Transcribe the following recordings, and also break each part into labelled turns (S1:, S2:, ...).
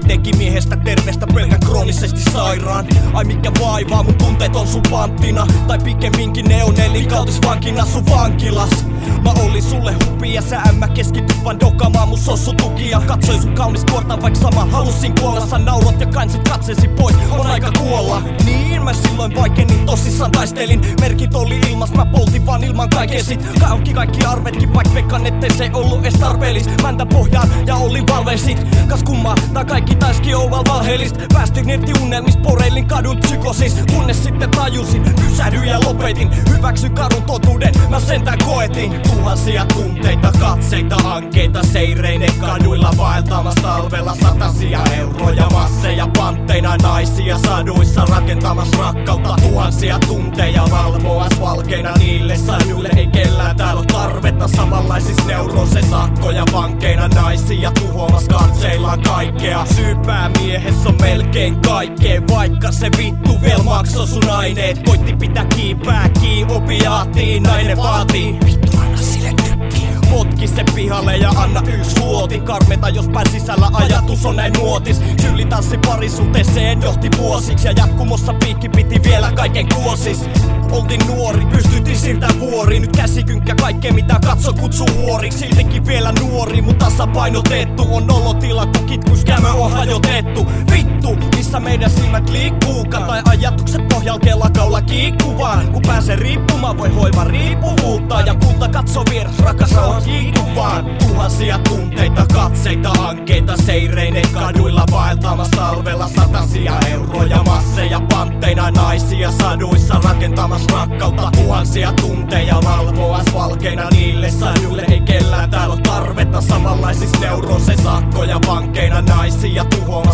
S1: terveestä terveestä pelkän kroonisesti sairaan. Ai mikä vaivaa, mun tunteet on sun panttina. Tai pikemminkin ne on elinkautisvankina sun vankilas. Mä olin sulle hupi ja sä ämmä keskity vaan dokamaan mun sossu tuki. Ja katsoin sun kaunis kuorta vaik sama halusin kuolla. Sä naurot ja kansit katsesi pois, on aika kuolla. Niin mä vaikenin tosissaan taistelin Merkit oli ilmas, mä poltin vaan ilman kaiken sit. Kaikki kaikki arvetkin vaik vekan ettei se ollut edes tarpeellis. Mäntä pohjaan ja olin valvesit Kas kumma, tää kaikki taiski oval valheellist Päästin irti unelmist, poreilin kadun psykosis. Kunnes sitten tajusin, pysähdyin ja lopetin. Hyväksy kadun totuuden, mä sentään koetin. Tuhansia tunteita, katseita, hankkeita Seireinen kaduilla vaeltamassa talvella masseja, Naisia saduissa rakentamassa rakkautta. Tuhansia tunteja valvoas valkeina niille saduille. Ei kellään täällä ole tarvetta samanlaisis neuroseissa Sakkoja vankeina naisia tuhoamas katseillaan kaikkea. Syypää miehessä on melkein kaikkea Vaikka se vittu vielä makso sun aineet. Koitti pitää kiipää kiinni opiaattiin Nainen vaatii. Vittu pihalle ja anna yksi huoti Karmeta jos pään sisällä ajatus on näin muotis Syli tanssi parisuhteeseen johti vuosiksi Ja jatkumossa piikki piti vielä kaiken kuosis. Oltiin nuori, pystyttiin siirtää vuori. Nyt käsikynkkä kaikkea mitä katso kutsuu huori Siltikin vielä nuori, mut tasapainotettu. On olotila kun kitkus kämö on hajotettu. Vittu, missä meidän silmät liikkuukaan Tai ajatukset pohjalla kelakaula kiikkuvaan Kun pääsee riippumaan voi hoiva riippuvuutta. Ja kulta katso vieras rakas rauha kiikkuvaan Tuhansia tunteita, katseita, hankkeita Seireinen kaduilla vaeltamas talvella Satasia euroja, masseja, pantteina Naisia saduissa rakentamas rakkautta. Tuhansia tunteja valvoas valkeina niille saduille. Ei kellään täällä tarvetta samanlaisis neurose Sakkoja vankeina. Naisia tuhoamas katseillaan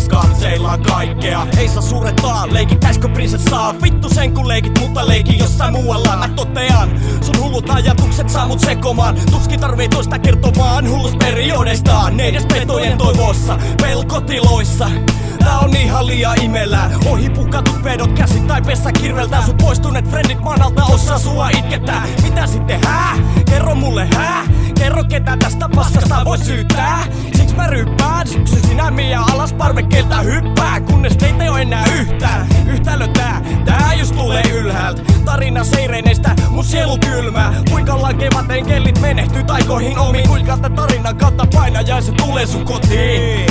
S1: kaikkea Ei saa surettaa, leikittäiskö prinsessaa Vittu sen kun leikit, mutta leiki jossain muualla. Mä totean, sun hullut ajatukset saa mut sekomaan. Tuskin tarvii toista kertomaan hullus periodeistaan Neides petojen toivossa, pelkotiloissa. Tää on ihan liian imelää Ohi pukatut pedot käsit tai pessä kirveltää Sun poistuneet frendit manalta osaa sua itketää Mitä sitten hää? Kerro mulle hää? Kerro ketä tästä paskasta voi syyttää. Siks mä ryppään Syksyisin ämmiä alas parvekkeelta hyppää Kunnes teitä ei oo enää yhtään. Yhtälö tää, tää just tulee ylhäältä. Tarina seireineistä, mun sielu kylmää. Kuinka lankevat enkelit menehtyy taikoihin omiin? Kuinka tää tarinan kautta painajaiset tulee sun kotiin?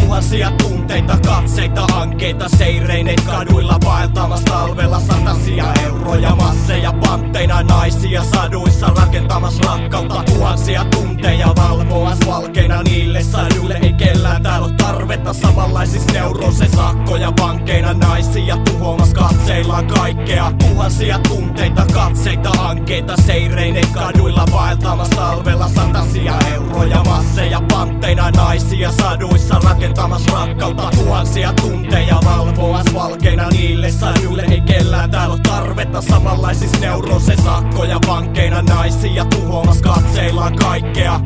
S1: Tuhansia tunteita, katseita, hankkeita Seireineet kaduilla vaeltamas talvella Satasia euroja, masseja, pantteina Naisia saduissa rakentamas rakkautta Tuhansia tunteja valvoas valkeina niille saduille Ei kellään täällä ole samanlaisis neurose Sakkoja vankeina naisia tuhoamas katseillaan kaikkea. Tuhansia tunteita, katseita, hankkeita Seireineet kaduilla vaeltamas talvella Satasia euroja, masseja, pantteina Naisia saduissa rakentamas rakkautta. Tuhansia tunteja valvoas valkeina niille saduille Ei kellään täällä ole tarvetta. Samanlaisis neurose Sakkoja vankeina naisia tuhoamas katseillaan kaikkea